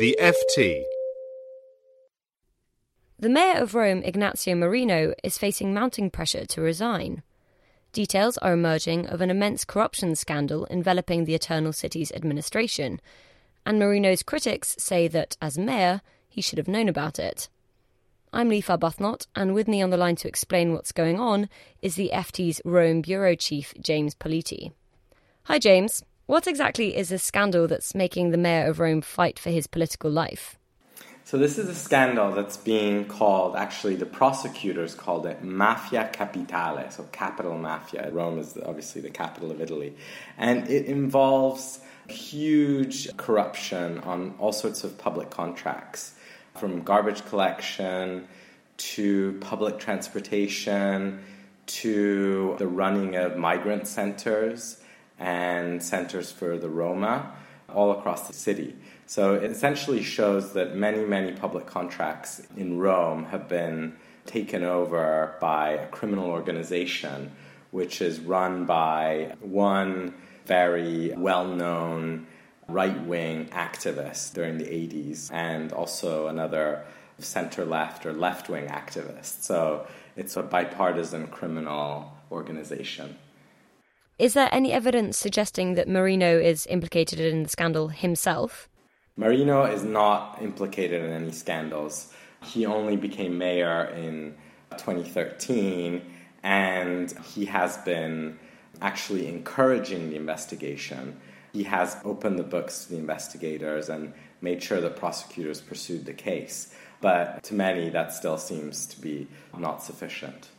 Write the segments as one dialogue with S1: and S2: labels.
S1: The FT.
S2: The mayor of Rome, Ignazio Marino, is facing mounting pressure to resign. Details are emerging of an immense corruption scandal enveloping the Eternal City's administration, and Marino's critics say that, as mayor, he should have known about it. I'm Leaf Arbuthnot, and with me on the line to explain what's going on is the FT's Rome bureau chief, James Politi. Hi, James. What exactly is this scandal that's making the mayor of Rome fight for his political life?
S3: So, this is a scandal that's being called, actually, the prosecutors called it Mafia Capitale, so capital mafia. Rome is obviously the capital of Italy. And it involves huge corruption on all sorts of public contracts from garbage collection to public transportation to the running of migrant centers and centers for the Roma all across the city. So it essentially shows that many, many public contracts in Rome have been taken over by a criminal organization which is run by one very well known right wing activist during the 80s and also another center left or left wing activist. So it's a bipartisan criminal organization.
S2: Is there any evidence suggesting that Marino is implicated in the scandal himself?
S3: Marino is not implicated in any scandals. He only became mayor in 2013 and he has been actually encouraging the investigation. He has opened the books to the investigators and made sure that prosecutors pursued the case. But to many, that still seems to be not sufficient.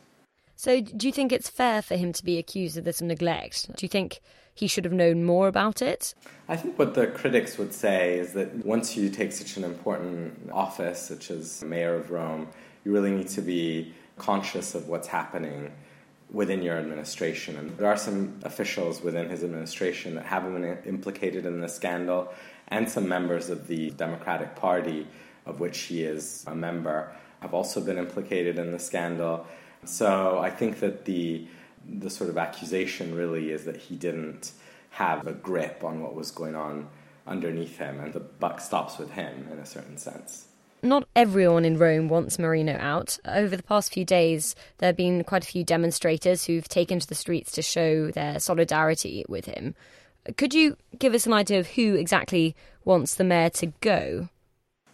S2: So, do you think it's fair for him to be accused of this neglect? Do you think he should have known more about it?
S3: I think what the critics would say is that once you take such an important office, such as mayor of Rome, you really need to be conscious of what's happening within your administration. And there are some officials within his administration that have been implicated in the scandal, and some members of the Democratic Party, of which he is a member, have also been implicated in the scandal. So I think that the the sort of accusation really is that he didn't have a grip on what was going on underneath him, and the buck stops with him in a certain sense
S2: not everyone in Rome wants Marino out. Over the past few days, there have been quite a few demonstrators who've taken to the streets to show their solidarity with him. Could you give us an idea of who exactly wants the mayor to go?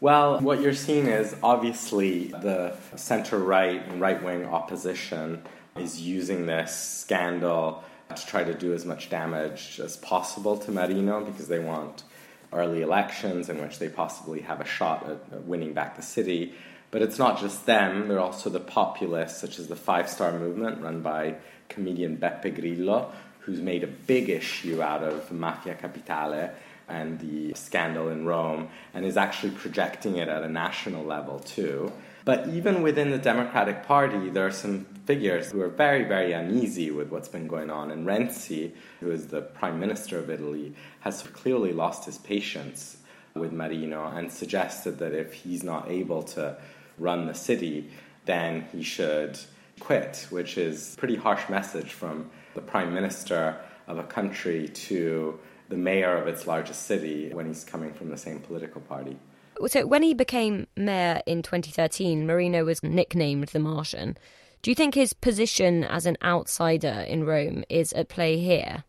S3: Well, what you're seeing is obviously the center right and right wing opposition is using this scandal to try to do as much damage as possible to Marino because they want early elections in which they possibly have a shot at winning back the city. But it's not just them, they're also the populists, such as the Five Star Movement, run by comedian Beppe Grillo, who's made a big issue out of Mafia Capitale and the scandal in Rome, and is actually projecting it at a national level too. But even within the Democratic Party, there are some figures who are very, very uneasy with what's been going on. And Renzi, who is the Prime Minister of Italy, has clearly lost his patience with Marino and suggested that if he's not able to run the city, then he should quit, which is a pretty harsh message from the Prime Minister of a country to the mayor of its largest city when he's coming from the same political party.
S2: So, when he became mayor in 2013, Marino was nicknamed the Martian. Do you think his position as an outsider in Rome is at play here?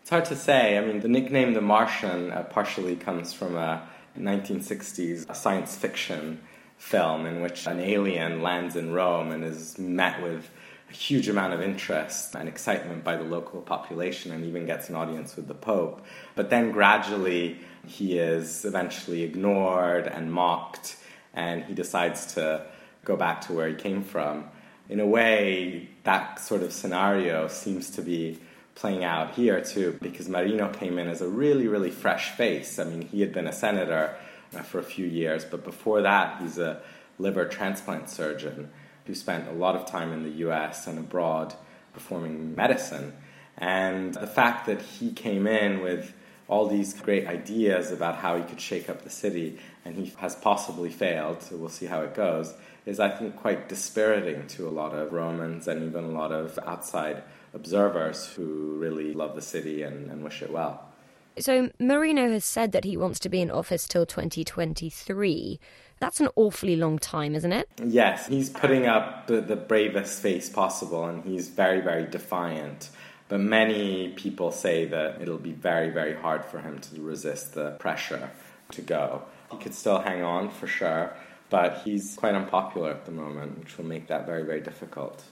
S3: It's hard to say. I mean, the nickname the Martian uh, partially comes from a 1960s science fiction film in which an alien lands in Rome and is met with a huge amount of interest and excitement by the local population and even gets an audience with the Pope. But then gradually he is eventually ignored and mocked, and he decides to go back to where he came from. In a way, that sort of scenario seems to be playing out here too, because Marino came in as a really, really fresh face. I mean, he had been a senator uh, for a few years, but before that, he's a liver transplant surgeon who spent a lot of time in the US and abroad performing medicine. And the fact that he came in with all these great ideas about how he could shake up the city, and he has possibly failed, so we'll see how it goes, is I think quite dispiriting to a lot of Romans and even a lot of outside observers who really love the city and, and wish it well.
S2: So Marino has said that he wants to be in office till 2023. That's an awfully long time, isn't it?
S3: Yes, he's putting up the, bravest face possible and he's very, very defiant. But many people say that it'll be very, very hard for him to resist the pressure to go. He could still hang on for sure, but he's quite unpopular at the moment, which will make that very, very difficult.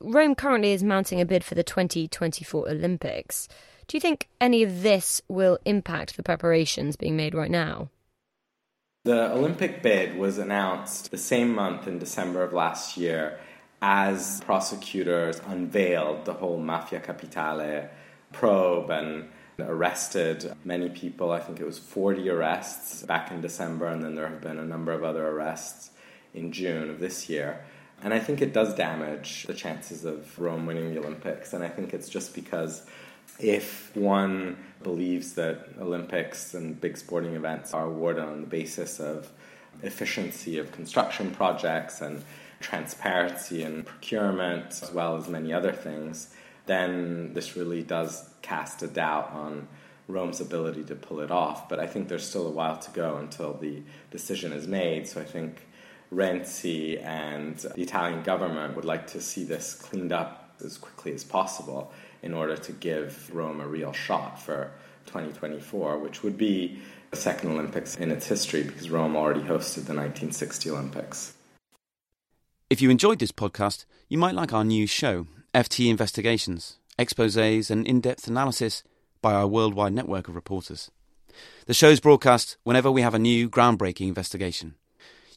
S2: Rome currently is mounting a bid for the 2024 Olympics. Do you think any of this will impact the preparations being made right now?
S3: The Olympic bid was announced the same month in December of last year as prosecutors unveiled the whole Mafia Capitale probe and arrested many people. I think it was 40 arrests back in December, and then there have been a number of other arrests in June of this year. And I think it does damage the chances of Rome winning the Olympics. And I think it's just because if one believes that Olympics and big sporting events are awarded on the basis of efficiency of construction projects and transparency in procurement, as well as many other things, then this really does cast a doubt on Rome's ability to pull it off. But I think there's still a while to go until the decision is made. So I think Renzi and the Italian government would like to see this cleaned up as quickly as possible in order to give Rome a real shot for 2024, which would be the second Olympics in its history because Rome already hosted the 1960 Olympics.
S1: If you enjoyed this podcast, you might like our new show, FT Investigations, exposes and in depth analysis by our worldwide network of reporters. The show's broadcast whenever we have a new groundbreaking investigation.